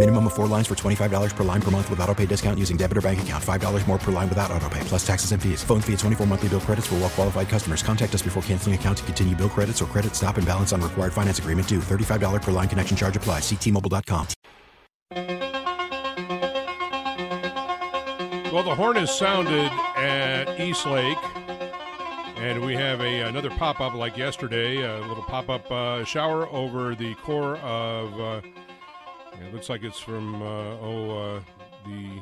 Minimum of four lines for $25 per line per month with auto pay discount using debit or bank account. $5 more per line without auto pay, plus taxes and fees. Phone fee at 24 monthly bill credits for well qualified customers. Contact us before canceling account to continue bill credits or credit stop and balance on required finance agreement due. $35 per line connection charge applies. Ctmobile.com. Well, the horn is sounded at East Lake, and we have a another pop up like yesterday, a little pop up uh, shower over the core of. Uh, it looks like it's from uh, oh uh, the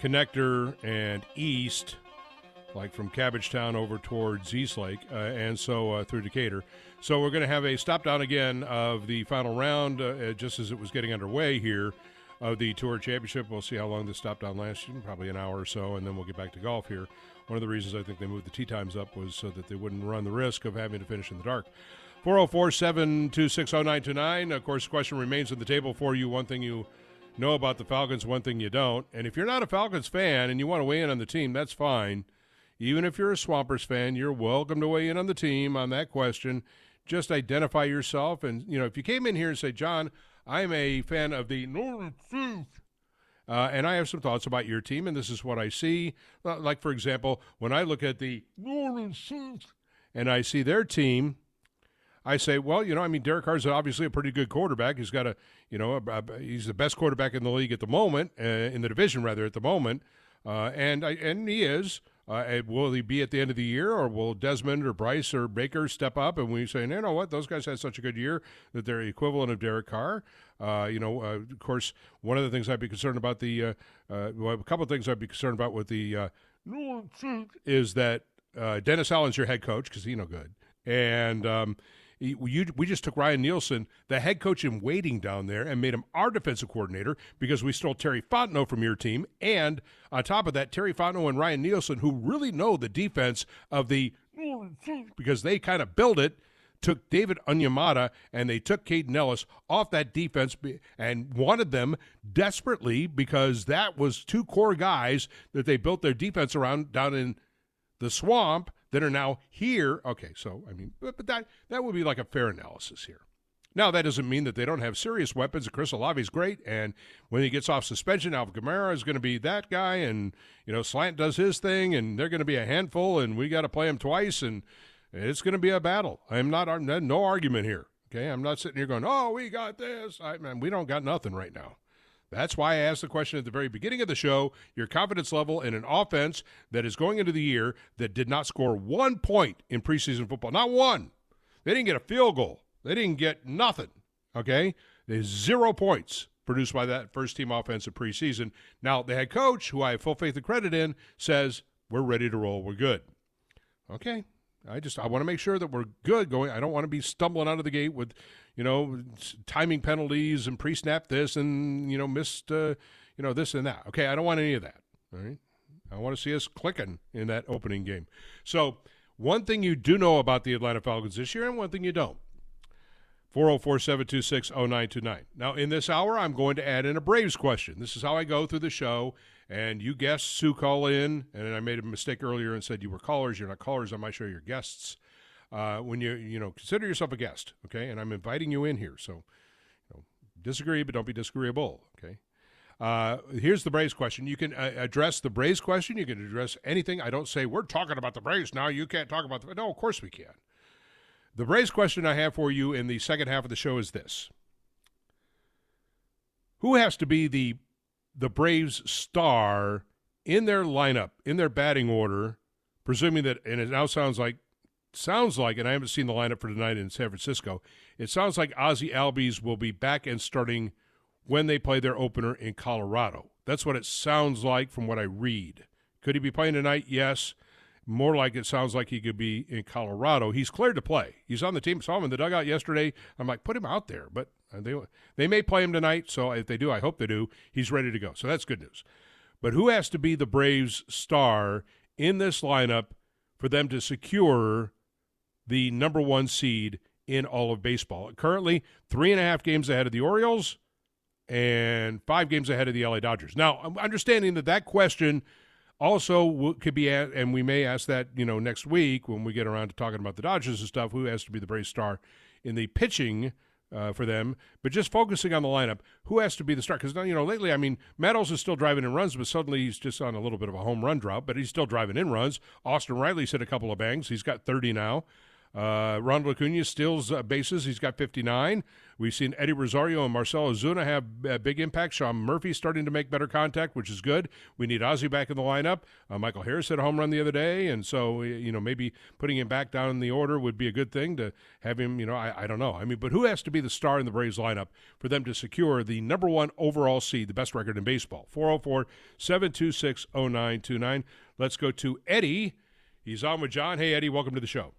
connector and east, like from Cabbagetown over towards East Lake, uh, and so uh, through Decatur. So we're going to have a stop down again of the final round, uh, just as it was getting underway here of the Tour Championship. We'll see how long this stop down lasts, probably an hour or so, and then we'll get back to golf here. One of the reasons I think they moved the tee times up was so that they wouldn't run the risk of having to finish in the dark. 404 726 0929. Of course, the question remains on the table for you. One thing you know about the Falcons, one thing you don't. And if you're not a Falcons fan and you want to weigh in on the team, that's fine. Even if you're a Swampers fan, you're welcome to weigh in on the team on that question. Just identify yourself. And, you know, if you came in here and say, John, I'm a fan of the Northern Saints. Uh, and I have some thoughts about your team, and this is what I see. Like, for example, when I look at the Northern Saints and I see their team, I say, well, you know, I mean, Derek Carr's obviously a pretty good quarterback. He's got a, you know, a, a- he's the best quarterback in the league at the moment, uh, in the division rather at the moment, uh, and I and he is. Uh, will he be at the end of the year, or will Desmond or Bryce or Baker step up? And we say, you know what, those guys had such a good year that they're equivalent of Derek Carr. Uh, you know, uh, of course, one of the things I'd be concerned about the, uh, uh, well, a couple of things I'd be concerned about with the uh, is that Dennis Allen's your head coach because he's no good, and um, you, we just took Ryan Nielsen, the head coach in waiting down there, and made him our defensive coordinator because we stole Terry Fontenot from your team, and on top of that, Terry Fontenot and Ryan Nielsen, who really know the defense of the because they kind of build it took David Onyemata and they took Kaden Elliss off that defense and wanted them desperately because that was two core guys that they built their defense around down in the swamp that are now here. Okay, so I mean, but, but that that would be like a fair analysis here. Now that doesn't mean that they don't have serious weapons. Chris Olave is great, and when he gets off suspension, Alvin Kamara is going to be that guy, and you know Slant does his thing, and they're going to be a handful, and we got to play them twice, and it's going to be a battle. I'm not no argument here. Okay, I'm not sitting here going, oh, we got this. I man, we don't got nothing right now. That's why I asked the question at the very beginning of the show your confidence level in an offense that is going into the year that did not score one point in preseason football. Not one. They didn't get a field goal, they didn't get nothing. Okay? There's zero points produced by that first team offense in preseason. Now, the head coach, who I have full faith and credit in, says, we're ready to roll. We're good. Okay. I just I want to make sure that we're good going. I don't want to be stumbling out of the gate with, you know, timing penalties and pre-snap this and you know missed, uh, you know this and that. Okay, I don't want any of that. All right, I want to see us clicking in that opening game. So one thing you do know about the Atlanta Falcons this year, and one thing you don't. 404 726 0929. Now, in this hour, I'm going to add in a Braves question. This is how I go through the show. And you guests who call in, and I made a mistake earlier and said you were callers. You're not callers on my show, you're guests. Uh, when you, you know, consider yourself a guest, okay? And I'm inviting you in here. So, you know, disagree, but don't be disagreeable, okay? Uh, here's the Braves question. You can uh, address the Braves question. You can address anything. I don't say, we're talking about the Braves now. You can't talk about the. No, of course we can. The Braves question I have for you in the second half of the show is this Who has to be the the Braves star in their lineup, in their batting order, presuming that and it now sounds like sounds like, and I haven't seen the lineup for tonight in San Francisco, it sounds like Ozzy Albies will be back and starting when they play their opener in Colorado. That's what it sounds like from what I read. Could he be playing tonight? Yes. More like it sounds like he could be in Colorado. He's cleared to play. He's on the team. Saw him in the dugout yesterday. I'm like, put him out there. But uh, they they may play him tonight. So if they do, I hope they do. He's ready to go. So that's good news. But who has to be the Braves' star in this lineup for them to secure the number one seed in all of baseball? Currently, three and a half games ahead of the Orioles and five games ahead of the LA Dodgers. Now, I'm understanding that that question also could be, and we may ask that you know next week when we get around to talking about the Dodgers and stuff. Who has to be the Braves star in the pitching uh, for them. But just focusing on the lineup, who has to be the star? Because you know lately, I mean, Meadows is still driving in runs, but suddenly he's just on a little bit of a home run drought. But he's still driving in runs. Austin Riley's hit a couple of bangs. He's got 30 now. Uh, Ronald Acuna steals uh, bases. He's got 59. We've seen Eddie Rosario and Marcell Ozuna have uh, big impact. Sean Murphy starting to make better contact, which is good. We need Ozzy back in the lineup. Uh, Michael Harris hit a home run the other day, and so you know maybe putting him back down in the order would be a good thing to have him. You know, I, I don't know. I mean, but who has to be the star in the Braves lineup for them to secure the number one overall seed, the best record in baseball? 404 726 0929. Let's go to Eddie. He's on with John. Hey, Eddie, welcome to the show.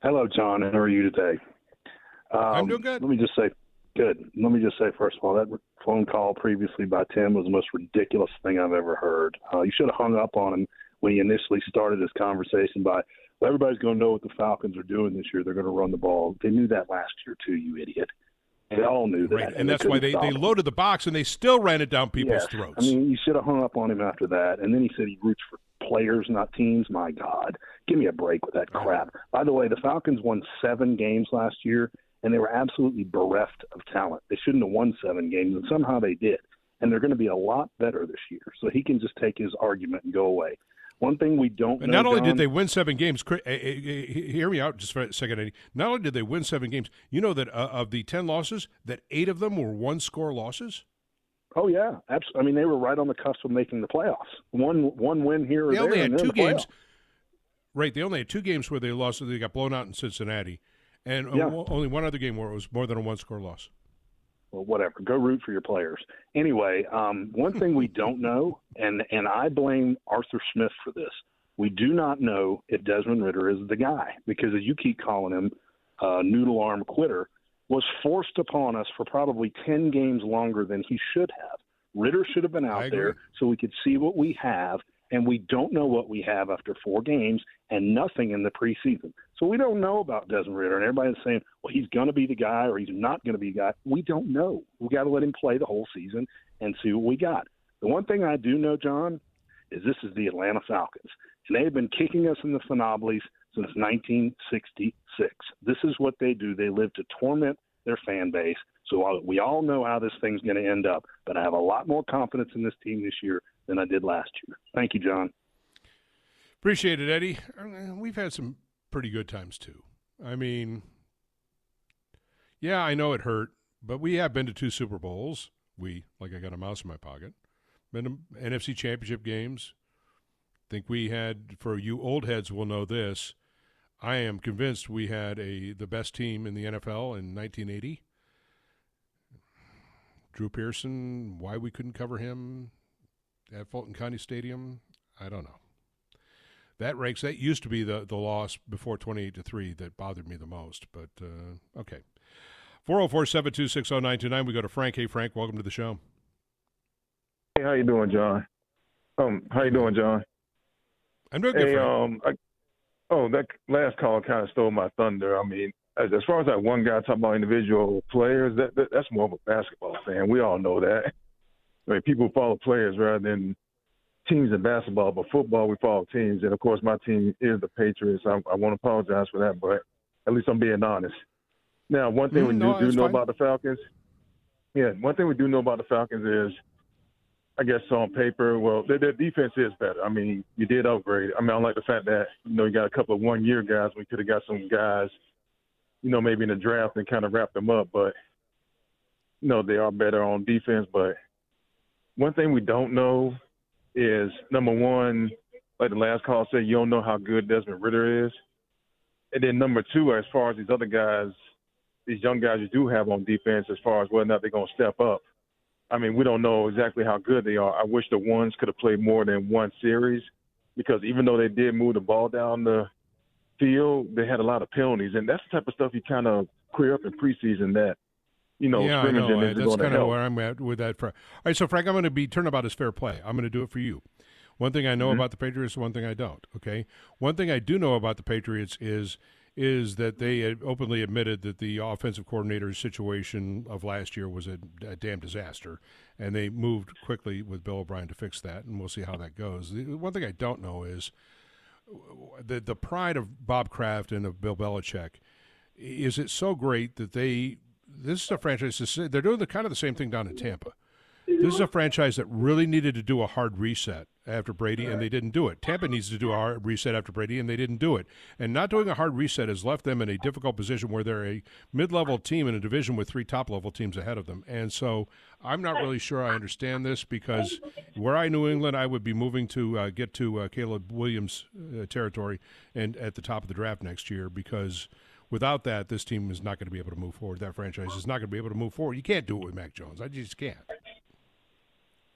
Hello, John. How are you today? Um, I'm doing good. Let me just say, good. Let me just say, first of all, that phone call previously by Tim was the most ridiculous thing I've ever heard. Uh, you should have hung up on him when he initially started this conversation by, well, everybody's going to know what the Falcons are doing this year. They're going to run the ball. They knew that last year, too, you idiot. They all knew that. Right. And, and that's why they, they loaded the box and they still ran it down people's yes. throats. I mean, you should have hung up on him after that. And then he said he roots for players, not teams. My God, give me a break with that crap. By the way, the Falcons won seven games last year, and they were absolutely bereft of talent. They shouldn't have won seven games, and somehow they did. And they're going to be a lot better this year. So he can just take his argument and go away. One thing we don't. But know, not only did they win seven games, eh, eh, eh, hear me out just for a second, Eddie. Not only did they win seven games, you know that uh, of the ten losses, that eight of them were one score losses. Oh yeah, absolutely. I mean, they were right on the cusp of making the playoffs. One one win here or they there. only had two games. Playoffs. Right, they only had two games where they lost. They got blown out in Cincinnati, and Yeah. only one other game where it was more than a one-score loss. Well, whatever. Go root for your players. Anyway, um, one thing we don't know, and and I blame Arthur Smith for this. We do not know if Desmond Ridder is the guy because, as you keep calling him, uh, noodle arm quitter was forced upon us for probably ten games longer than he should have. Ridder should have been out there so we could see what we have, and we don't know what we have after four games and nothing in the preseason. So we don't know about Desmond Ridder, and everybody's saying, well, he's going to be the guy or he's not going to be the guy. We don't know. We got to let him play the whole season and see what we got. The one thing I do know, John, is this is the Atlanta Falcons, and they have been kicking us in the phenoblies since 1966. This is what they do. They live to torment their fan base. So we all know how this thing's going to end up, but I have a lot more confidence in this team this year than I did last year. Thank you, John. Appreciate it, Eddie. We've had some pretty good times too. I mean, yeah, I know it hurt, but we have been to two Super Bowls. We, like I got a mouse in my pocket, been to NFC Championship games. I think we had, for you old heads will know this. I am convinced we had a the best team in the NFL in 1980. Drew Pearson, why we couldn't cover him at Fulton County Stadium, I don't know. That ranks. That used to be the the loss before twenty eight to three that bothered me the most. But uh, okay, four zero four seven two six zero nine two nine. We go to Frank. Hey Frank, welcome to the show. Hey, how you doing, John? Um, how you doing, John? I'm doing good. Hey, um, I, oh, that last call kind of stole my thunder. I mean, as, as far as that one guy talking about individual players, that, that that's more of a basketball fan. We all know that. I mean, people follow players rather than teams in basketball, but football we follow teams, and of course my team is the Patriots. I, I want to apologize for that, but at least I'm being honest. Now, one thing Mm, we no, do, do know fine. about the Falcons, yeah, one thing we do know about the Falcons is, I guess on paper, well, their, their defense is better. I mean, you did upgrade. I mean, I like the fact that you know you got a couple of one-year guys. We could have got some guys, you know, maybe in the draft and kind of wrap them up, but you know they are better on defense. But one thing we don't know is number one, like the last call said, you don't know how good Desmond Ridder is. And then number two, as far as these other guys, these young guys you do have on defense as far as whether or not they're going to step up. I mean, we don't know exactly how good they are. I wish the ones could have played more than one series because even though they did move the ball down the field, they had a lot of penalties, and that's the type of stuff you kind of clear up in preseason that you know, yeah, I know. is That's kind of where I'm at with that. All right, so Frank, I'm going to be turnabout is fair play. I'm going to do it for you. One thing I know Mm-hmm. about the Patriots, one thing I don't. Okay, one thing I do know about the Patriots is is that they openly admitted that the offensive coordinator situation of last year was a, a damn disaster, and they moved quickly with Bill O'Brien to fix that, and we'll see how that goes. The one thing I don't know is the the pride of Bob Kraft and of Bill Belichick. Is it so great that they? This is a franchise. They're doing the kind of the same thing down in Tampa. This is a franchise that really needed to do a hard reset after Brady, and they didn't do it. Tampa needs to do a hard reset after Brady, and they didn't do it. And not doing a hard reset has left them in a difficult position where they're a mid-level team in a division with three top-level teams ahead of them. And so I'm not really sure I understand this because where I New England, I would be moving to uh, get to uh, Caleb Williams uh, territory and at the top of the draft next year because without that, this team is not going to be able to move forward. That franchise is not going to be able to move forward. You can't do it with Mac Jones. I just can't.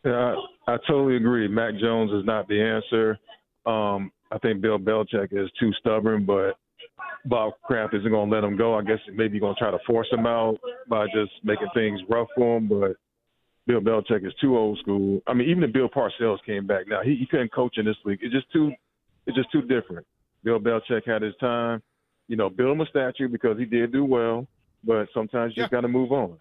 Yeah, I, I totally agree. Mac Jones is not the answer. Um, I think Bill Belichick is too stubborn, but Bob Kraft isn't going to let him go. I guess maybe going to try to force him out by just making things rough for him. But Bill Belichick is too old school. I mean, even if Bill Parcells came back now, he, he couldn't coach in this league. It's just too, it's just too different. Bill Belichick had his time. You know, build him a statue because he did do well, but sometimes you just got to move on.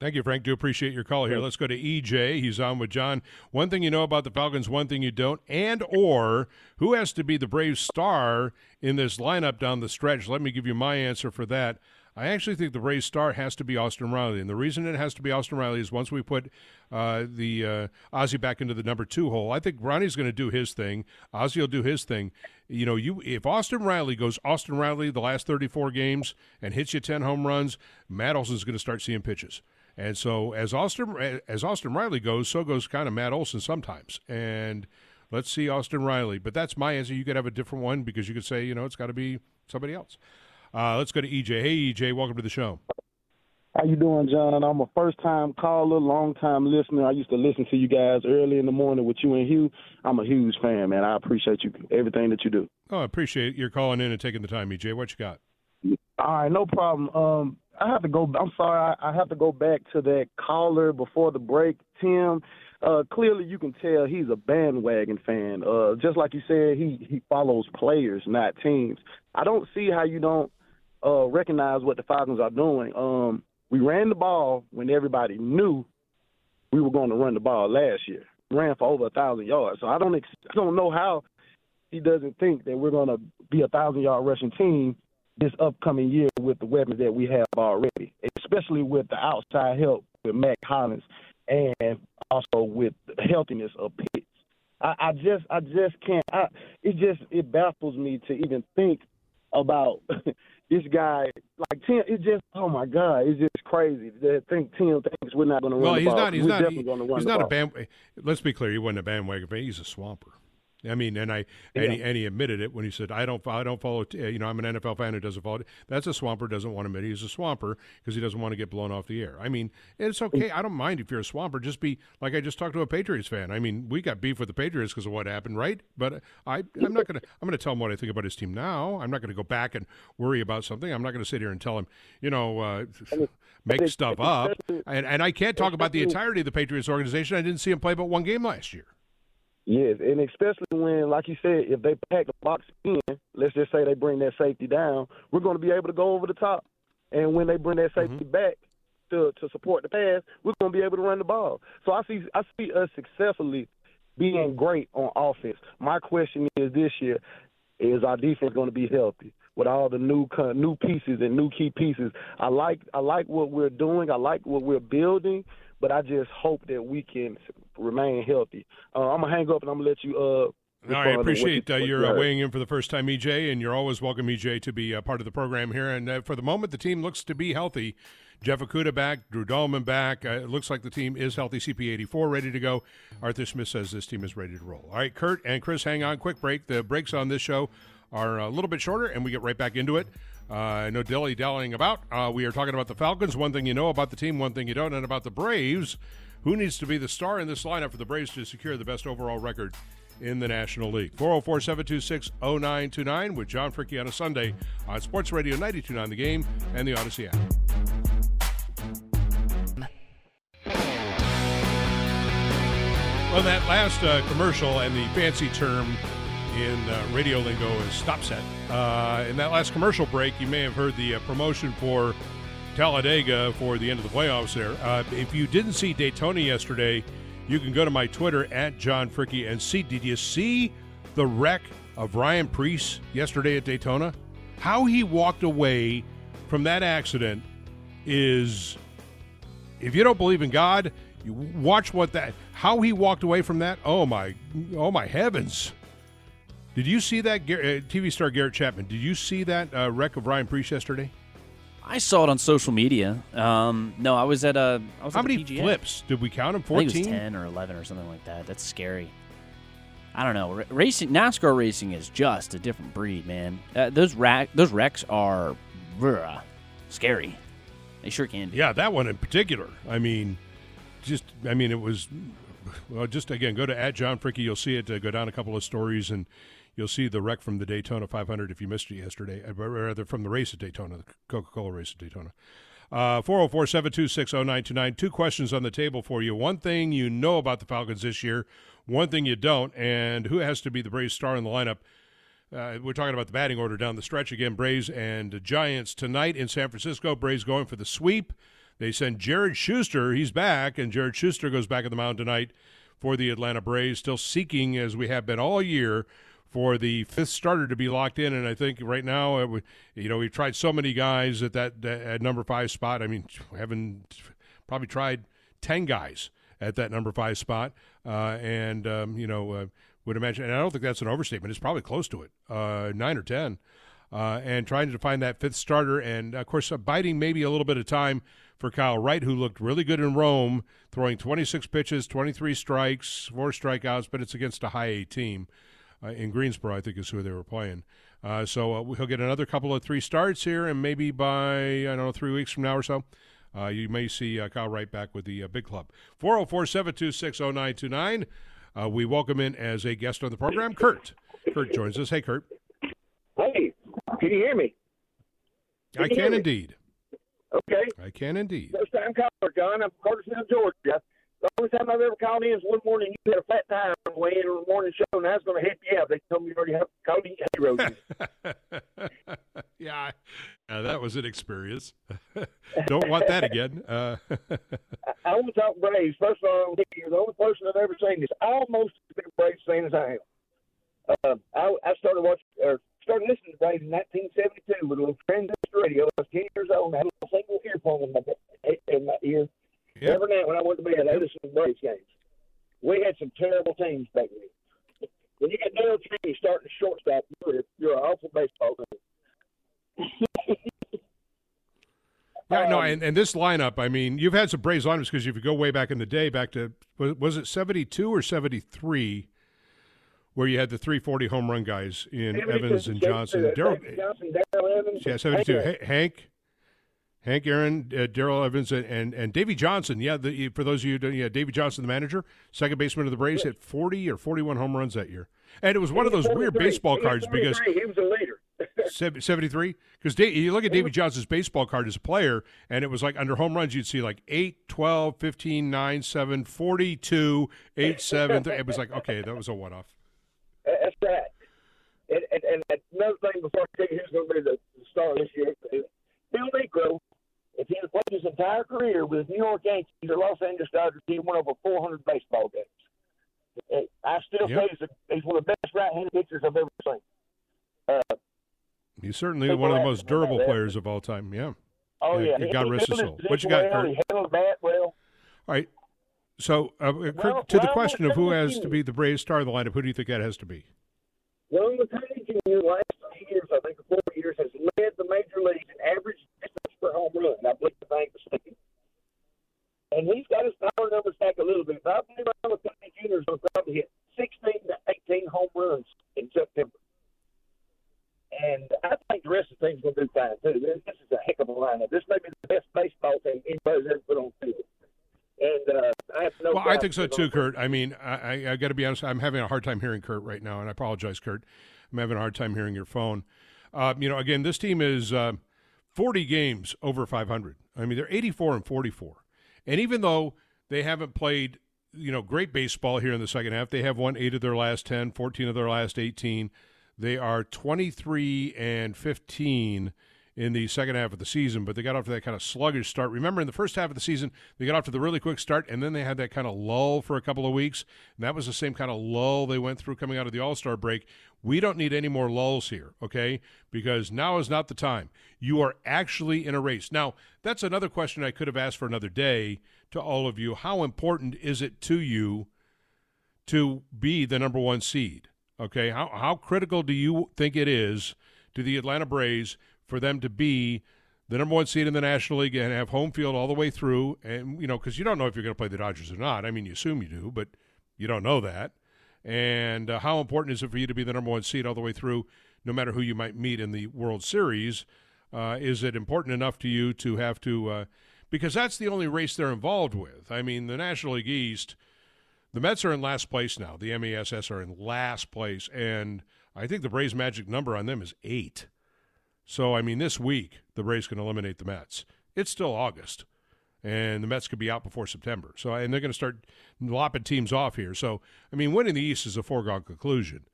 Thank you, Frank. Do appreciate your call here. Let's go to EJ. He's on with John. One thing you know about the Falcons, one thing you don't, and or who has to be the Braves star in this lineup down the stretch? Let me give you my answer for that. I actually think the Braves star has to be Austin Riley, and the reason it has to be Austin Riley is once we put uh, the uh, Ozzy back into the number two hole, I think Ronnie's going to do his thing. Ozzy will do his thing. You know, you if Austin Riley goes Austin Riley the last thirty four games and hits you ten home runs, Matt Olson's going to start seeing pitches. And so as Austin as Austin Riley goes, so goes kind of Matt Olson sometimes. And let's see Austin Riley. But that's my answer. You could have a different one because you could say, you know, it's got to be somebody else. Uh, let's go to EJ. Hey EJ, welcome to the show. How you doing, John? I'm a first time caller, long time listener. I used to listen to you guys early in the morning with you and Hugh. I'm a huge fan, man. I appreciate you everything that you do. Oh, I appreciate your calling in and taking the time, EJ. What you got? All right, no problem. Um, I have to go. I'm sorry. I, I have to go back to that caller before the break, Tim. Uh, clearly, you can tell he's a bandwagon fan. Uh, just like you said, he he follows players, not teams. I don't see how you don't uh, recognize what the Falcons are doing. Um, we ran the ball when everybody knew we were going to run the ball last year. Ran for over a thousand yards. So I don't ex- I don't know how he doesn't think that we're going to be a thousand yard rushing team this upcoming year with the weapons that we have already, especially with the outside help with Mack Hollins and also with the healthiness of Pitts. I, I just I just can't. I, it just it baffles me to even think about this guy. Like Tim, it just oh my god, it's just crazy to think Tim thinks we're not going to run Well, the he's ball. not. He's we're not. definitely going to run He's not a ball. band. Let's be clear. He wasn't a bandwagon fan. He's a swamper. I mean, and I and, he, and he admitted it when he said, "I don't, I don't follow. You know, I'm an NFL fan who doesn't follow." That's a swamper. Doesn't want to admit he's a swamper because he doesn't want to get blown off the air. I mean, it's okay. I don't mind if you're a swamper. Just be like I just talked to a Patriots fan. I mean, we got beef with the Patriots because of what happened, right? But I, I'm not gonna. I'm gonna tell him what I think about his team now. I'm not gonna go back and worry about something. I'm not gonna sit here and tell him, you know, uh, make stuff up. And and I can't talk about the entirety of the Patriots organization. I didn't see him play but one game last year. Yes, and especially when, like you said, if they pack the box in, let's just say they bring that safety down, we're going to be able to go over the top. And when they bring that safety mm-hmm. back to to support the pass, we're going to be able to run the ball. So I see I see us successfully being great on offense. My question is this year: Is our defense going to be healthy? With all the new new pieces and new key pieces, I like I like what we're doing. I like what we're building, but I just hope that we can remain healthy. Uh, I'm gonna hang up and I'm gonna let you. Uh, All respond right, to what appreciate you- uh, what your you uh, weighing in for the first time, EJ, and you're always welcome, EJ, to be a part of the program here. And uh, for the moment, the team looks to be healthy. Jeff Okudah back, Drew Dalman back. Uh, it looks like the team is healthy. CP84 ready to go. Arthur Smith says this team is ready to roll. All right, Kurt and Chris, hang on. Quick break. The breaks on this show are a little bit shorter, and we get right back into it. Uh, no dilly dallying about. Uh, we are talking about the Falcons. One thing you know about the team, one thing you don't, and about the Braves. Who needs to be the star in this lineup for the Braves to secure the best overall record in the National League? 404 726 0929 with John Fricke on a Sunday on Sports Radio 929 The Game and the Audacy app. Well, that last uh, commercial and the fancy term in uh, radio lingo is stop set. Uh, in that last commercial break, you may have heard the uh, promotion for Talladega for the end of the playoffs there. Uh, if you didn't see Daytona yesterday, you can go to my Twitter at John Fricke and see. Did you see the wreck of Ryan Preece yesterday at Daytona? How he walked away from that accident is, if you don't believe in God, you watch what that how he walked away from that. Oh my, oh my heavens! Did you see that uh, TV star Garrett Chapman? Did you see that uh, wreck of Ryan Preece yesterday? I saw it on social media. Um, no, I was at a. I was How many PGA. flips did we count him? I think it was Fourteen. ten or eleven or something like that. That's scary. I don't know. R- racing NASCAR racing is just a different breed, man. Uh, those rack those wrecks are bruh, scary. They sure can be. Yeah, that one in particular. I mean, just I mean, it was. Well, just again, go to at John Fricke. You'll see it. Uh, go down a couple of stories, and you'll see the wreck from the Daytona 500 if you missed it yesterday. Uh, rather, from the race at Daytona, the Coca Cola race at Daytona. Uh, 404 726 0929. Two questions on the table for you. One thing you know about the Falcons this year, one thing you don't, and who has to be the Braves star in the lineup? Uh, we're talking about the batting order down the stretch again. Braves and Giants tonight in San Francisco. Braves going for the sweep. They send Jared Schuster. He's back, and Jared Schuster goes back at the mound tonight for the Atlanta Braves. Still seeking, as we have been all year, for the fifth starter to be locked in. And I think right now, uh, we, you know, we've tried so many guys at that at number five spot. I mean, we haven't probably tried ten guys at that number five spot, uh, and um, you know, uh, would imagine. And I don't think that's an overstatement. It's probably close to it, uh, nine or ten. Uh, and trying to find that fifth starter, and of course, biding maybe a little bit of time for Kyle Wright, who looked really good in Rome, throwing 26 pitches, 23 strikes, four strikeouts, but it's against a high A team in Greensboro, I think is who they were playing. Uh, so uh, he'll get another couple of three starts here, and maybe by, I don't know, three weeks from now or so, uh, you may see uh, Kyle Wright back with the uh, big club. 404 726 0929. We welcome in as a guest on the program, Kurt. Kurt joins us. Hey, Kurt. Hey, can you hear me? I can indeed. Okay. I can indeed. First time caller, John. I'm from Cartersville, Georgia. The only time I've ever called in is one morning you had a flat tire on the way in on the morning show, and I was going to help you out. They told me you already have called me hay roses. yeah, uh, that was an experience. Don't want that again. Uh, I want to talk Braves. First of all, you're the only person I've ever seen that's almost as big a Braves fan as I am. Uh, I, I started watching or started listening to Braves in 1972 with a little transistor radio. I was 10 years old and I had a single earphone in my, in my ear. Every night when I went to bed, I listened to Braves games. We had some terrible teams back then. When you got Darrel Chaney starting shortstop, you're, you're an awful baseball team. yeah, no, Um, and, and this lineup, I mean, you've had some Braves lineups because if you go way back in the day, back to, was, was it 72 or 73, where you had the 340 home run guys in Evans and Johnson? Darrell, Johnson, Darrell Evans. yeah, 72. Hank, Hank Aaron, uh, Darrell Evans, and, and, and Davey Johnson. Yeah, the, for those of you who don't, yeah, Davey Johnson, the manager, second baseman of the Braves, hit 40 or 41 home runs that year. And it was one of those weird baseball cards because he was a leader. 73 because you look at Davey Johnson's baseball card as a player and it was like under home runs you'd see like 8 12 15 9 7 42 8 7 it was like okay that was a one off That's right. And, and, and another thing before I you who's going to be the star this year Phil Niekro. If he had played his entire career with the New York Yankees or Los Angeles Dodgers, he'd won over 400 baseball games. I still Yep. say he's, a, he's one of the best right-handed pitchers I've ever seen. Uh, he's certainly one of the most durable players of all time yeah oh yeah, God he, rest he his held soul what you got well, Kurt? He held the bat well. all right so uh, Well, to the well, question of who has to be the Braves star of the lineup who do you think that has to be Young McConaughey Jr. the last three years, I think, four years, has led the major leagues in average distance per home run. I believe the bank was thinking. And he's got his power numbers back a little bit. But I believe Young McConaughey Jr. is going to probably hit 16 to 18 home runs in September. And I think the rest of the team's going to do fine too. This, this is a heck of a lineup. This may be the best baseball team anybody's ever put on field. And uh, I have no. Well, I think so too, Kurt. I mean, I, I, I got to be honest. I'm having a hard time hearing Kurt right now, and I apologize, Kurt. I'm having a hard time hearing your phone. Uh, you know, again, this team is uh, 40 games over 500. I mean, they're 84 and 44, and even though they haven't played, you know, great baseball here in the second half, they have won eight of their last 10, 14 of their last 18. They are 23 and 15 in the second half of the season, but they got off to that kind of sluggish start. Remember, in the first half of the season, they got off to the really quick start, and then they had that kind of lull for a couple of weeks. And that was the same kind of lull they went through coming out of the All Star break. We don't need any more lulls here, okay? Because now is not the time. You are actually in a race. Now, that's another question I could have asked for another day to all of you. How important is it to you to be the number one seed? Okay, how, how critical do you think it is to the Atlanta Braves for them to be the number one seed in the National League and have home field all the way through. And, you know, because you don't know if you're going to play the Dodgers or not. I mean, you assume you do, but you don't know that. And uh, how important is it for you to be the number one seed all the way through, no matter who you might meet in the World Series? Uh, is it important enough to you to have to, uh, because that's the only race they're involved with. I mean, the National League East, the Mets are in last place now. The MASS are in last place. And I think the Braves' magic number on them is eight. So, I mean, this week, the Braves can eliminate the Mets. It's still August, and the Mets could be out before September. So, and they're going to start lopping teams off here. So, I mean, winning the East is a foregone conclusion.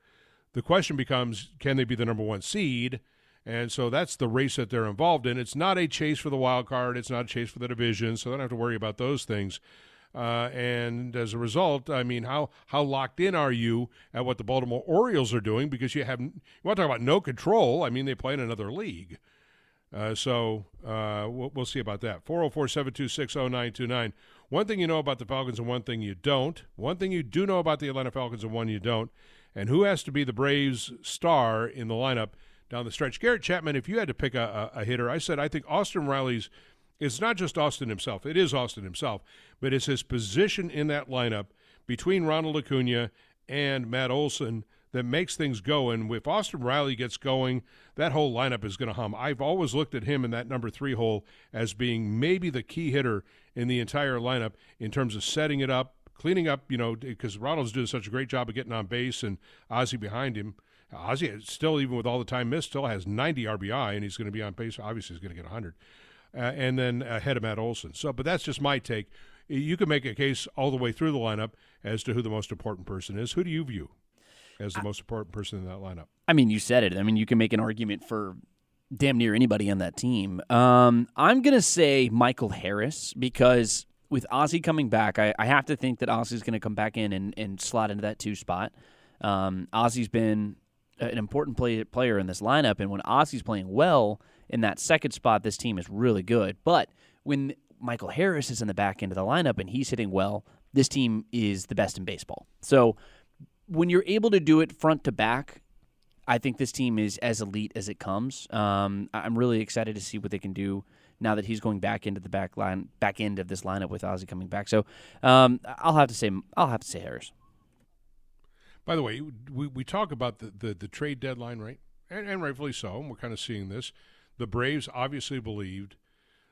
The question becomes can they be the number one seed? And so that's the race that they're involved in. It's not a chase for the wild card, it's not a chase for the division, so they don't have to worry about those things. Uh, and as a result, I mean, how how locked in are you at what the Baltimore Orioles are doing? Because you have you want to talk about no control. I mean, they play in another league. Uh, so uh, we'll, we'll, see about that. 404 726 0929. One thing you know about the Falcons and one thing you don't. One thing you do know about the Atlanta Falcons and one you don't. And who has to be the Braves' star in the lineup down the stretch? Garrett Chapman, if you had to pick a, a, a hitter, I said I think Austin Riley's it's not just Austin himself. It is Austin himself, but it's his position in that lineup between Ronald Acuna and Matt Olson that makes things go. And if Austin Riley gets going, that whole lineup is going to hum. I've always looked at him in that number three hole as being maybe the key hitter in the entire lineup in terms of setting it up, cleaning up, you know, because Ronald's doing such a great job of getting on base and Ozzie behind him. Ozzie still, even with all the time missed, still has 90 RBI, and he's going to be on base. Obviously, he's going to get 100 uh, and then ahead of Matt Olson. So, but that's just my take. You can make a case all the way through the lineup as to who the most important person is. Who do you view as the most important person in that lineup? I mean, you said it. I mean, you can make an argument for damn near anybody on that team. Um, I'm gonna say Michael Harris because with Ozzie coming back, I, I have to think that Ozzie's going to come back in and, and slot into that two spot. Um, Ozzie's been an important play, player in this lineup, and when Ozzie's playing well in that second spot, this team is really good. But when Michael Harris is in the back end of the lineup and he's hitting well, this team is the best in baseball. So when you're able to do it front to back, I think this team is as elite as it comes. Um, I'm really excited to see what they can do now that he's going back into the back line, back end of this lineup with Ozzie coming back. So um, I'll have to say, I'll have to say Harris. By the way, we, we talk about the, the, the trade deadline, right? And, and rightfully so. And we're kind of seeing this. The Braves obviously believed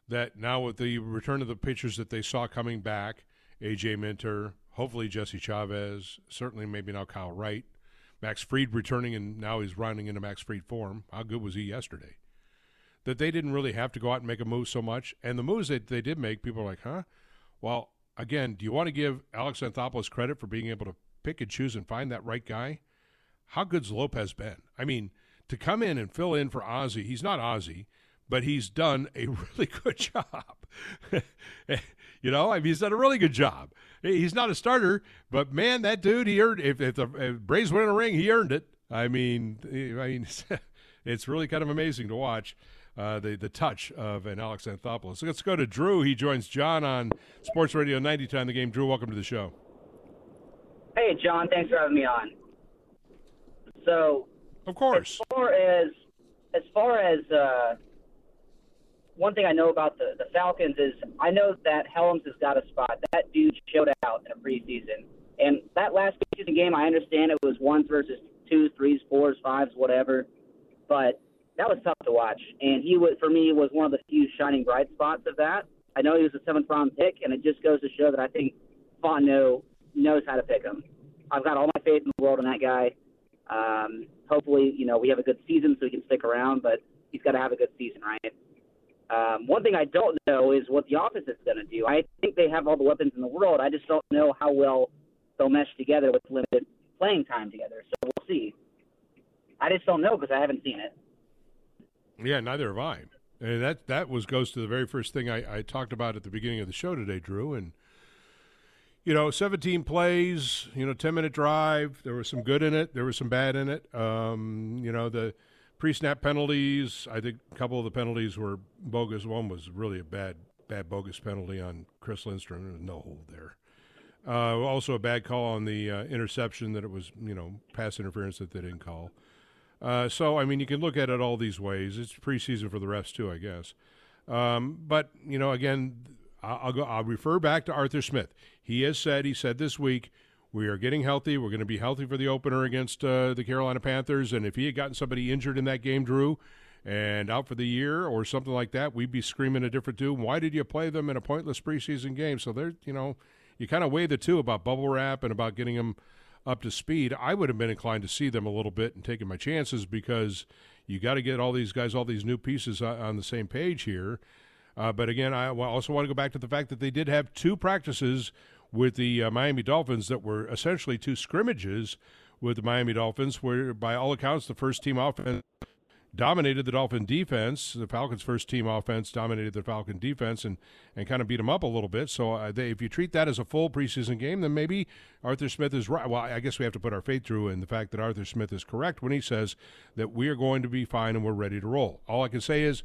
that now with the return of the pitchers that they saw coming back, AJ Minter, hopefully Jesse Chavez, certainly maybe now Kyle Wright, Max Fried returning, and now he's running into Max Fried form. How good was he yesterday? That they didn't really have to go out and make a move so much. And the moves that they did make, people are like, huh? Well, again, do you want to give Alex Anthopoulos credit for being able to pick and choose and find that right guy? How good's Lopez been? I mean, to come in and fill in for Ozzy. he's not Ozzy, but he's done a really good job. you know, I mean, he's done a really good job. He's not a starter, but man, that dude, he earned. If, if the if Braves win a ring, he earned it. I mean, I mean, it's really kind of amazing to watch. Uh, the the touch of an Alex Anthopoulos. So let's go to Drew. He joins John on Sports Radio 90 time the game. Drew, welcome to the show. Hey, John. Thanks for having me on. So of course. As far as as far as uh, one thing I know about the the Falcons is I know that Hellams has got a spot. That dude showed out in a preseason, and that last preseason game, I understand it was ones versus twos, threes, fours, fives, whatever. But that was tough to watch. And he was, for me, was one of the few shining bright spots of that. I know he was a seventh round pick, and it just goes to show that I think Fontenot knows how to pick him. I've got all my faith in the world in that guy. Um, hopefully, you know, we have a good season so he can stick around, but he's got to have a good season, right? Um, one thing I don't know is what the offense is going to do. I think they have all the weapons in the world. I just don't know how well they'll mesh together with limited playing time together. So we'll see. I just don't know because I haven't seen it. Yeah, neither have I. And that that was goes to the very first thing I, I talked about at the beginning of the show today, Drew. And you know, 17 plays, you know, 10 minute drive. There was some good in it. There was some bad in it. Um, you know, the pre-snap penalties. I think a couple of the penalties were bogus. One was really a bad, bad bogus penalty on Chris Lindstrom. There was no hold there. Uh, also a bad call on the uh, interception that it was, you know, pass interference that they didn't call. Uh, so I mean, you can look at it all these ways. It's preseason for the refs too, I guess. Um, but you know, again, I'll, go. I'll refer back to Arthur Smith. He has said. He said this week. We are getting healthy. We're going to be healthy for the opener against uh, the Carolina Panthers. And if he had gotten somebody injured in that game, Drew, and out for the year or something like that, we'd be screaming a different tune. Why did you play them in a pointless preseason game? So there, you know, you kind of weigh the two about bubble wrap and about getting them up to speed. I would have been inclined to see them a little bit and taking my chances because you got to get all these guys, all these new pieces on the same page here. Uh, but again, I also want to go back to the fact that they did have two practices with the uh, Miami Dolphins that were essentially two scrimmages with the Miami Dolphins, where by all accounts the first team offense dominated the Dolphin defense. The Falcons' first team offense dominated the Falcon defense and, and kind of beat them up a little bit. So uh, they, if you treat that as a full preseason game, then maybe Arthur Smith is right. Well, I guess we have to put our faith through in the fact that Arthur Smith is correct when he says that we are going to be fine and we're ready to roll. All I can say is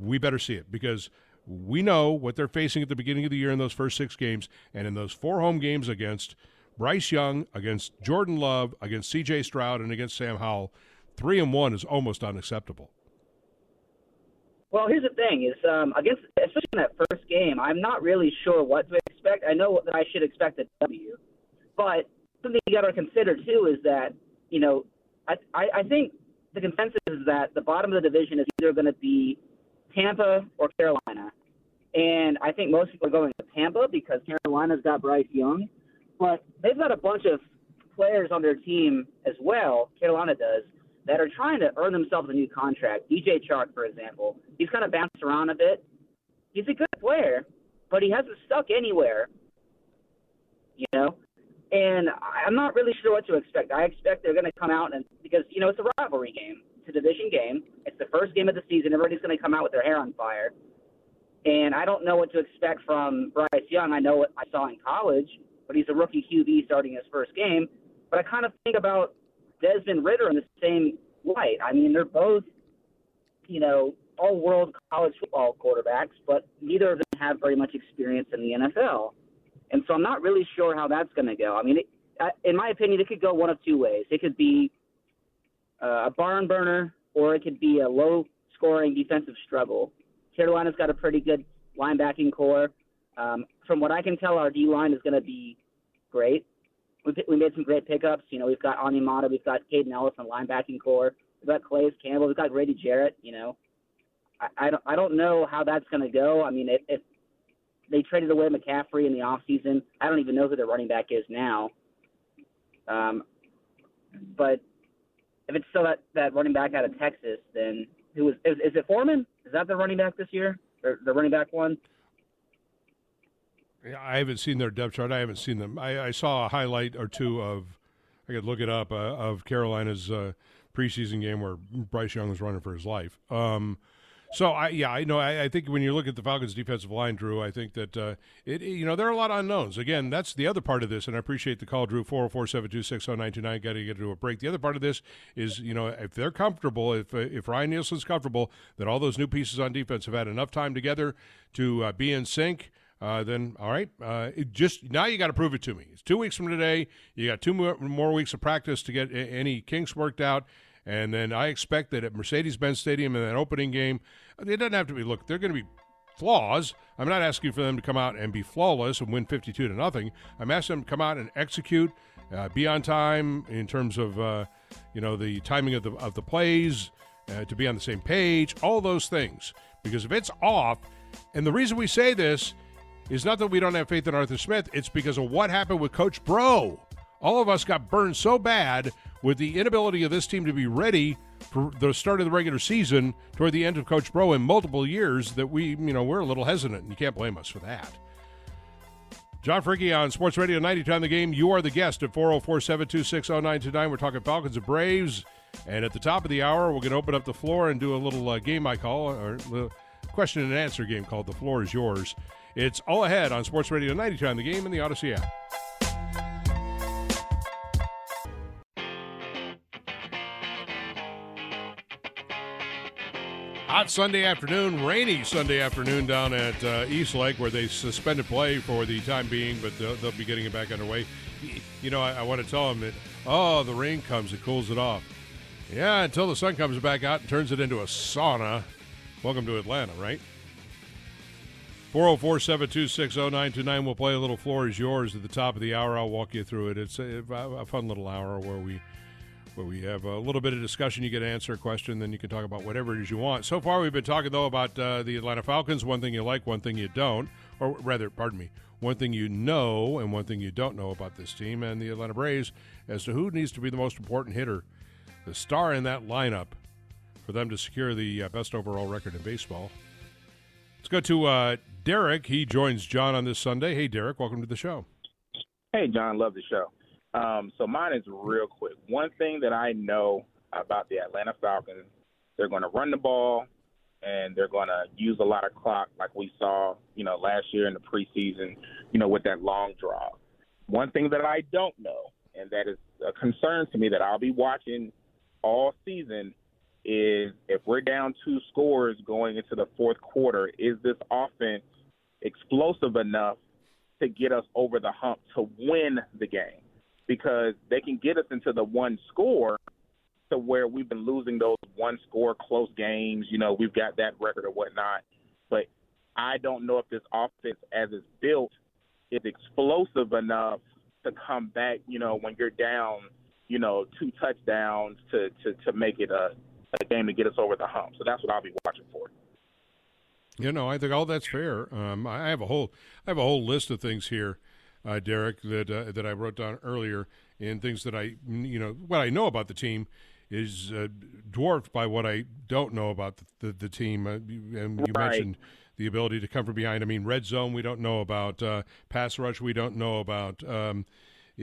we better see it because – we know what they're facing at the beginning of the year in those first six games, and in those four home games against Bryce Young, against Jordan Love, against C.J. Stroud, and against Sam Howell, three and one is almost unacceptable. Well, here's the thing: is um, against especially in that first game, I'm not really sure what to expect. I know that I should expect a W, but something you got to consider too is that you know I, I I think the consensus is that the bottom of the division is either going to be Tampa or Carolina. And I think most people are going to Tampa because Carolina's got Bryce Young, but they've got a bunch of players on their team as well. Carolina does that are trying to earn themselves a new contract. DJ Chark, for example, he's kind of bounced around a bit. He's a good player, but he hasn't stuck anywhere. You know, and I'm not really sure what to expect. I expect they're going to come out and because you know it's a rivalry game a division game. It's the first game of the season. Everybody's going to come out with their hair on fire. And I don't know what to expect from Bryce Young. I know what I saw in college, but he's a rookie QB starting his first game. But I kind of think about Desmond Ridder in the same light. I mean, they're both, you know, all world college football quarterbacks, but neither of them have very much experience in the NFL. And so I'm not really sure how that's going to go. I mean, it, in my opinion, it could go one of two ways. It could be uh, a barn burner, or it could be a low scoring defensive struggle. Carolina's got a pretty good linebacking core. Um, from what I can tell, our D line is going to be great. We, made some great pickups. You know, we've got Onyemata, we've got Kaden Elliss on linebacking core, we've got Calais Campbell, we've got Grady Jarrett. You know, I, I don't I don't know how that's going to go. I mean, if, if they traded away McCaffrey in the off season, I don't even know who their running back is now. Um, but if it's still that, that running back out of Texas, then who is, is is it Foreman? Is that the running back this year? Or the running back one? I haven't seen their depth chart. I haven't seen them. I, I saw a highlight or two of. I could look it up uh, of Carolina's uh, preseason game where Bryce Young was running for his life. Um, so I yeah I know I, I, think when you look at the Falcons' defensive line, Drew, I think that uh, it you know there are a lot of unknowns. Again, that's the other part of this, and I appreciate the call, Drew. Four zero oh four seven two six zero nine two nine. Got to get to a break. The other part of this is you know if they're comfortable, if uh, if Ryan Nielsen's comfortable that all those new pieces on defense have had enough time together to uh, be in sync. Uh, then all right, uh, just now you got to prove it to me. It's two weeks from today. You got two more, more weeks of practice to get any kinks worked out, and then I expect that at Mercedes Benz Stadium in that opening game, it doesn't have to be, look, they're going to be flaws. I'm not asking for them to come out and be flawless and win 52 to nothing. I'm asking them to come out and execute, uh, be on time in terms of, uh, you know, the timing of the, of the plays, uh, to be on the same page, all those things. Because if it's off, and the reason we say this is not that we don't have faith in Arthur Smith, it's because of what happened with Coach Bro. All of us got burned so bad with the inability of this team to be ready for the start of the regular season toward the end of Coach Bro in multiple years that we, you know, we're a little hesitant, and you can't blame us for that. John Fricke on Sports Radio 90 time the game. You are the guest at 404 726 0929. We're talking Falcons and Braves. And at the top of the hour, we're going to open up the floor and do a little uh, game I call, or a question and answer game called The Floor is Yours. It's all ahead on Sports Radio 90 time the game in the Audacy app. Hot Sunday afternoon, rainy Sunday afternoon down at uh, East Lake, where they suspended play for the time being, but they'll, they'll be getting it back underway. You know, I, I, want to tell them that, oh, the rain comes, it cools it off. Yeah, until the sun comes back out and turns it into a sauna. Welcome to Atlanta, right? 404 726 0929. We'll play a little Floor is Yours at the top of the hour. I'll walk you through it. It's a, a fun little hour where we where we have a little bit of discussion. You get to answer a question, then you can talk about whatever it is you want. So far, we've been talking, though, about uh, the Atlanta Falcons one thing you like, one thing you don't, or rather, pardon me, one thing you know and one thing you don't know about this team, and the Atlanta Braves as to who needs to be the most important hitter, the star in that lineup for them to secure the uh, best overall record in baseball. Let's go to uh, Derek. He joins John on this Sunday. Hey, Derek, welcome to the show. Hey, John, love the show. Um, so mine is real quick. One thing that I know about the Atlanta Falcons, they're going to run the ball and they're going to use a lot of clock, like we saw, you know, last year in the preseason, you know, with that long draw. One thing that I don't know, and that is a concern to me that I'll be watching all season, is if we're down two scores going into the fourth quarter, is this offense explosive enough to get us over the hump to win the game? because they can get us into the one score to where we've been losing those one score close games. You know, we've got that record or whatnot. But I don't know if this offense, as it's built, is explosive enough to come back, you know, when you're down, you know, two touchdowns to, to, to make it a, a game to get us over the hump. So that's what I'll be watching for. You know, I think all that's fair. Um, I have a whole I have a whole list of things here uh, Derek, that uh, that I wrote down earlier, and things that I, you know, what I know about the team is uh, dwarfed by what I don't know about the, the, the team. Uh, and you right. mentioned the ability to come from behind. I mean, red zone we don't know about, uh, pass rush we don't know about. Um,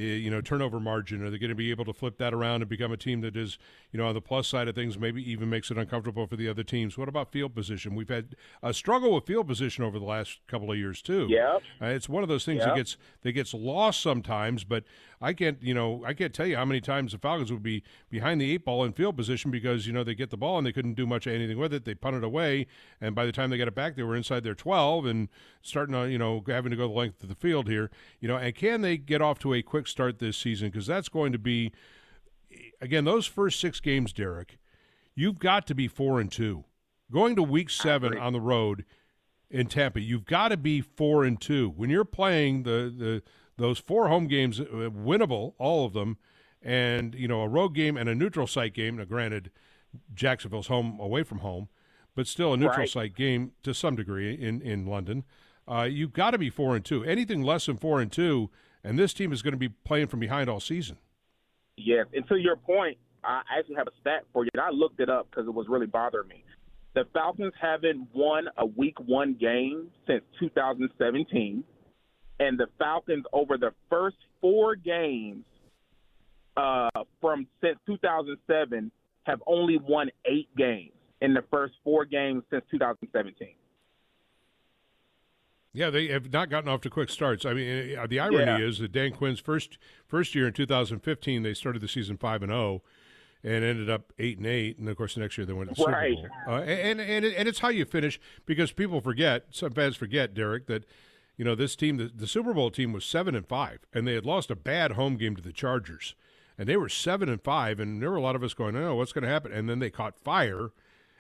you know, turnover margin? Are they going to be able to flip that around and become a team that is, you know, on the plus side of things, maybe even makes it uncomfortable for the other teams? What about field position? We've had a struggle with field position over the last couple of years too. Yeah, uh, it's one of those things that gets that gets lost sometimes. But I can't, you know, I can't tell you how many times the Falcons would be behind the eight ball in field position because you know they get the ball and they couldn't do much of anything with it. They punt it away, and by the time they got it back, they were inside their twelve and starting to, you know, having to go the length of the field here. You know, and can they get off to a quick start this season? Because that's going to be, again, those first six games, Derek. You've got to be four and two. Going to week seven on the road in Tampa, you've got to be four and two. When you're playing the the those four home games uh, winnable, all of them, and you know a road game and a neutral site game. Now, granted, Jacksonville's home away from home, but still a neutral right. site game to some degree in in London. Uh, you've got to be four and two. Anything less than four and two, and this team is going to be playing from behind all season. Yes, and to your point, I actually have a stat for you. And I looked it up because it was really bothering me. The Falcons haven't won a Week One game since 2017 and the Falcons over the first four games uh, from since 2007 have only won eight games in the first four games since 2017. Yeah, they have not gotten off to quick starts. I mean, uh, the irony yeah. is that Dan Quinn's first first year in 2015, they started the season five and zero, oh and ended up eight and eight. And of course, the next year they went to the right. Super Bowl. Uh, and and and it's how you finish because people forget. Some fans forget, Derek, that you know, this team, the, the Super Bowl team was seven and five, and they had lost a bad home game to the Chargers, and they were seven and five, and there were a lot of us going, "Oh, what's going to happen?" And then they caught fire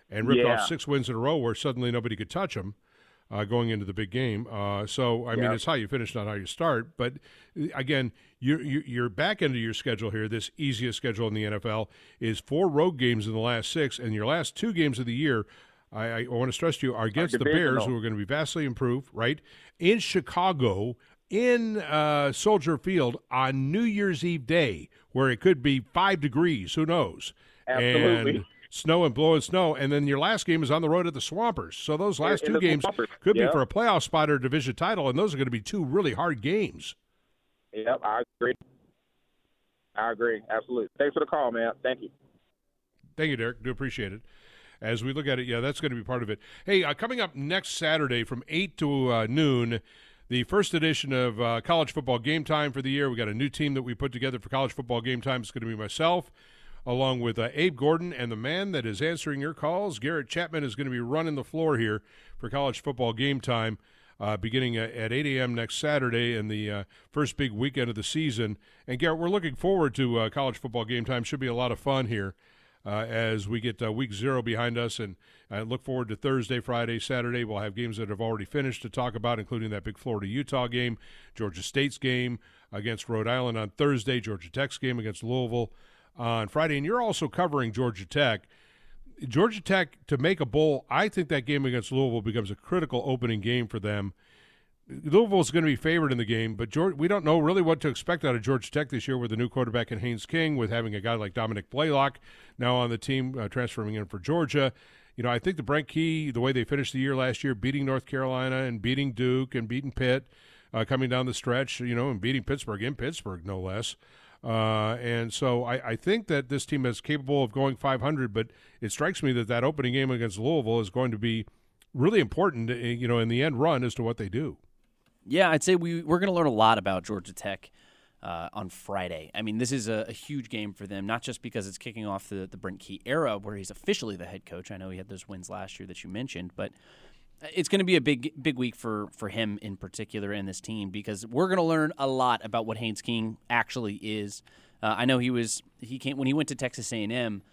and ripped yeah. off six wins in a row, where suddenly nobody could touch them. uh, going into the big game. Uh, so I mean, it's how you finish, not how you start. But uh, again, you're you're you're back into your schedule here. This easiest schedule in the NFL is four road games in the last six, and your last two games of the year. I, I want to stress to you are against the Bears, who are going to be vastly improved, right? In Chicago, in uh, Soldier Field on New Year's Eve day, where it could be five degrees. Who knows? Absolutely. And snow and blowing snow, and then your last game is on the road at the Swampers. So those last In two games Swampers, could be for a playoff spot or a division title, and those are going to be two really hard games. Yep, I agree. I agree. Absolutely. Thanks for the call, man. Thank you. Thank you, Derek. Do appreciate it. As we look at it, yeah, that's going to be part of it. Hey, uh, coming up next Saturday from 8 to uh, noon, the first edition of uh, College Football Game Time for the year. We got a new team that we put together for College Football Game Time. It's going to be myself, along with uh, Abe Gordon, and the man that is answering your calls, Garrett Chapman, is going to be running the floor here for College Football Game Time. Uh, beginning at, at 8 a.m. next Saturday and the uh, first big weekend of the season. And Garrett, we're looking forward to uh, college football game time. Should be a lot of fun here uh, as we get uh, week zero behind us. And I look forward to Thursday, Friday, Saturday. We'll have games that have already finished to talk about, including that big Florida Utah game, Georgia State's game against Rhode Island on Thursday, Georgia Tech's game against Louisville on Friday. And you're also covering Georgia Tech. Georgia Tech to make a bowl, I think that game against Louisville becomes a critical opening game for them. Louisville is going to be favored in the game, but George, we don't know really what to expect out of Georgia Tech this year with the new quarterback in Haynes King, with having a guy like Dominick Blaylock now on the team uh, transferring in for Georgia. You know, I think the Brent Key, the way they finished the year last year, beating North Carolina and beating Duke and beating Pitt, uh, coming down the stretch, you know, and beating Pittsburgh in Pittsburgh, no less. Uh, and so I, I think that this team is capable of going 500, but it strikes me that that opening game against Louisville is going to be really important, uh, you know, in the end run as to what they do. Yeah, I'd say we we're going to learn a lot about Georgia Tech uh, on Friday. I mean, this is a, a huge game for them, not just because it's kicking off the the Brent Key era, where he's officially the head coach. I know he had those wins last year that you mentioned, but it's going to be a big big week for for him in particular and this team because we're going to learn a lot about what Haynes King actually is. Uh, I know he was he came when he went to Texas A and M.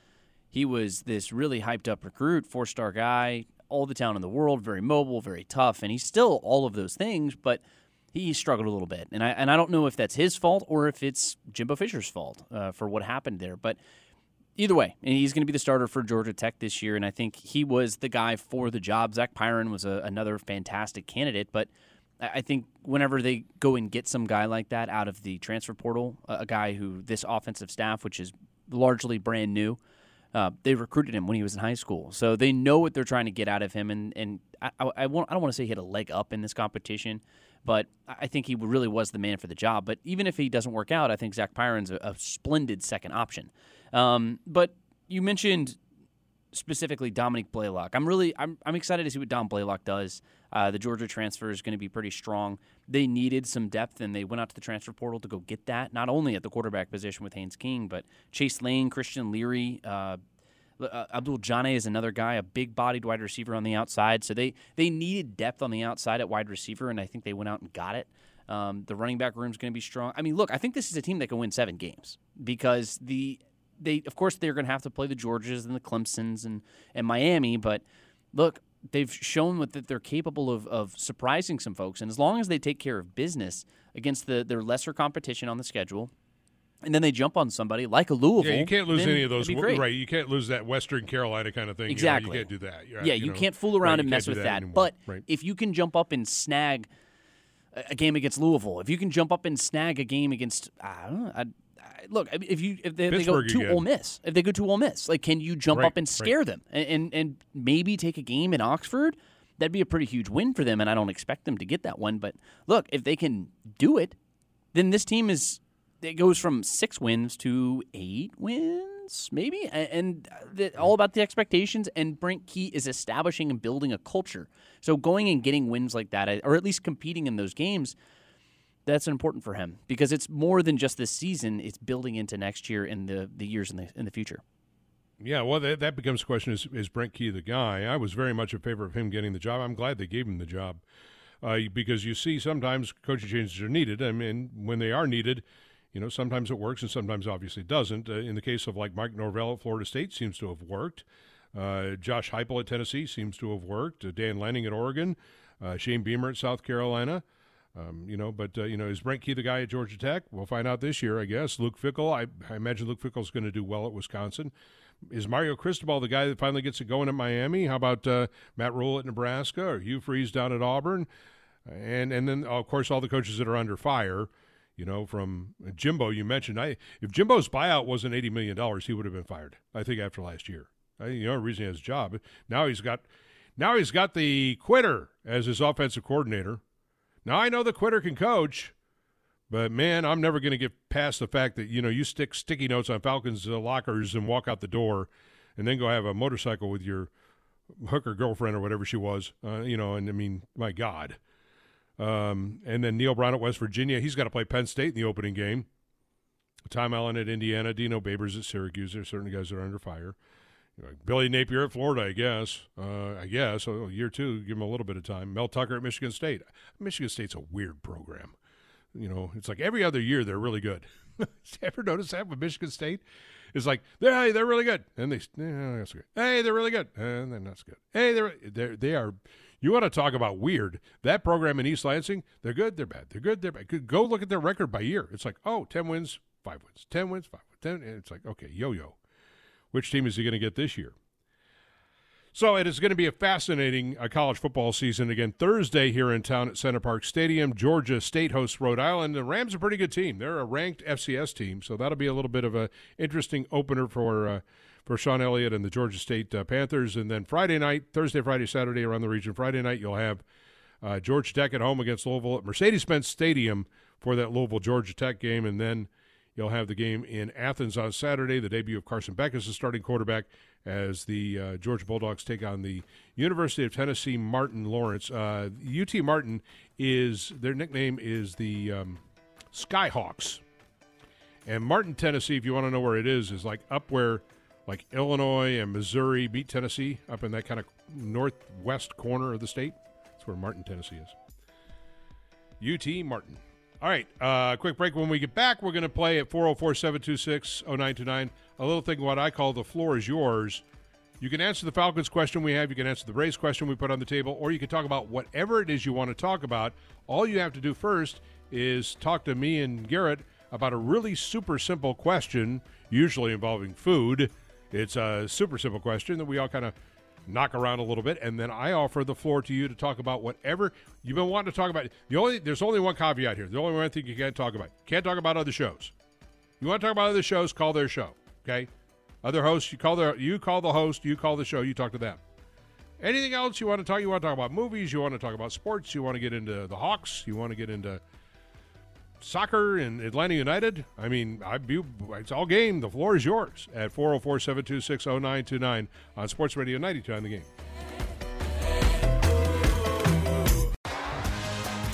He was this really hyped up recruit, four star guy, all the talent in the world, very mobile, very tough, and he's still all of those things, but he struggled a little bit. And I and I don't know if that's his fault or if it's Jimbo Fisher's fault uh, for what happened there. But either way, and he's going to be the starter for Georgia Tech this year, and I think he was the guy for the job. Zach Pyron was a, another fantastic candidate, but I I think whenever they go and get some guy like that out of the transfer portal, a a guy who this offensive staff, which is largely brand new, uh, they recruited him when he was in high school, so they know what they're trying to get out of him. And and I, I, I, won't, I don't want to say he had a leg up in this competition, but I think he really was the man for the job. But even if he doesn't work out, I think Zach Pyron's a, a splendid second option. Um, but you mentioned specifically Dominick Blaylock. I'm really I'm, I'm excited to see what Dom Blaylock does. Uh, the Georgia transfer is going to be pretty strong. They needed some depth, and they went out to the transfer portal to go get that. Not only at the quarterback position with Haynes King, but Chase Lane, Christian Leary. Uh, uh, Abdul Janneh is another guy, a big-bodied wide receiver on the outside. So they they needed depth on the outside at wide receiver, and I think they went out and got it. Um, the running back room is going to be strong. I mean, look, I think this is a team that can win seven games because the they of course they're going to have to play the Georgias and the Clemsons and and Miami, but look, they've shown that they're capable of of surprising some folks, and as long as they take care of business against the their lesser competition on the schedule. And then they jump on somebody like a Louisville. Yeah, you can't lose any of those. it'd be great. Right, you can't lose that Western Carolina kind of thing. you know, Exactly. you, can't do that. You're- yeah, you, know, can't fool around right, and mess with that. anymore. But right. if you can jump up and snag a game against Louisville, if you can jump up and snag a game against, I don't know, look, if you if they, they go to again. Ole Miss, if they go to Ole Miss, like can you jump Right, up and right. scare them and, and and maybe take a game in Oxford? That'd be a pretty huge win for them, and I don't expect them to get that one. But look, if they can do it, then this team is it goes from six wins to eight wins, maybe, and the, all about the expectations. And Brent Key is establishing and building a culture. So going and getting wins like that, or at least competing in those games, that's important for him because it's more than just this season. It's building into next year and the the years in the in the future. Yeah, well, that, that becomes the question: is, is Brent Key the guy? I was very much in favor of him getting the job. I'm glad they gave him the job uh, because you see sometimes coaching changes are needed. I mean, when they are needed, you know, sometimes it works and sometimes obviously doesn't. Uh, in the case of like Mike Norvell at Florida State, seems to have worked. Uh, Josh Heupel at Tennessee seems to have worked. Uh, Dan Lanning at Oregon. Uh, Shane Beamer at South Carolina. Um, you know, but uh, you know, is Brent Key the guy at Georgia Tech? We'll find out this year, I guess. Luke Fickell, I, I imagine Luke Fickell's going to do well at Wisconsin. Is Mario Cristobal the guy that finally gets it going at Miami? How about uh, Matt Rhule at Nebraska or Hugh Freeze down at Auburn? And and then of course all the coaches that are under fire. You know, from Jimbo, you mentioned. I if Jimbo's buyout wasn't eighty million dollars, he would have been fired. I think after last year. I, you know, reason he has a job. Now he's got, now he's got the quitter as his offensive coordinator. Now I know the quitter can coach, but man, I'm never going to get past the fact that you know you stick sticky notes on Falcons uh, lockers and walk out the door, and then go have a motorcycle with your hooker girlfriend or whatever she was. Uh, you know, and I mean, my God. Um, and then Neal Brown at West Virginia. He's got to play Penn State in the opening game. Tom Allen at Indiana. Dino Babers at Syracuse. There's certain guys that are under fire. Know, Billy Napier at Florida, I guess. Uh, I guess. Oh, year two, give him a little bit of time. Mel Tucker at Michigan State. Michigan State's a weird program. You know, it's like every other year they're really good. ever notice that with Michigan State? It's like, hey, they're really good. And they, yeah, that's good. Hey, they're really good. And then that's good. Hey, they're, they're, they are you want to talk about weird? That program in East Lansing, they're good, they're bad, they're good, they're bad. Go look at their record by year. It's like, oh, 10 wins, 5 wins, 10 wins, 5 wins, 10. And it's like, okay, yo yo. Which team is he going to get this year? So it is going to be a fascinating uh, college football season again Thursday here in town at Center Parc Stadium. Georgia State hosts Rhode Island. The Rams are a pretty good team. They're a ranked FCS team, so that'll be a little bit of an interesting opener for uh, for Shawn Elliott and the Georgia State uh, Panthers. And then Friday night, Thursday, Friday, Saturday around the region. Friday night, you'll have uh, Georgia Tech at home against Louisville at Mercedes Benz Stadium for that Louisville Georgia Tech game. And then you'll have the game in Athens on Saturday, the debut of Carson Beck as the starting quarterback as the uh, Georgia Bulldogs take on the University of Tennessee Martin Lawrence. UT uh, Martin is, their nickname is the um, Skyhawks. And Martin, Tennessee, if you want to know where it is, is like up where like Illinois and Missouri beat Tennessee up in that kind of northwest corner of the state. That's where Martin, Tennessee is. UT Martin. All right, uh, quick break. When we get back, we're going to play at 404 726 0929. A little thing, what I call the floor is yours. You can answer the Falcons question we have, you can answer the Braves question we put on the table, or you can talk about whatever it is you want to talk about. All you have to do first is talk to me and Garrett about a really super simple question, usually involving food it's a super simple question that we all kind of knock around a little bit, and then I offer the floor to you to talk about whatever you've been wanting to talk about. The only there's only one caveat here. The only one thing you can't talk about. Can't talk about other shows. You want to talk about other shows? Call their show. Okay. Other hosts, you call their you call the host, you call the show, you talk to them. Anything else you want to talk? You want to talk about movies? You want to talk about sports? You want to get into the Hawks? You want to get into soccer in Atlanta United. I mean, I, it's all game. The floor is yours at 404 726 0929 on Sports Radio 92 on the game.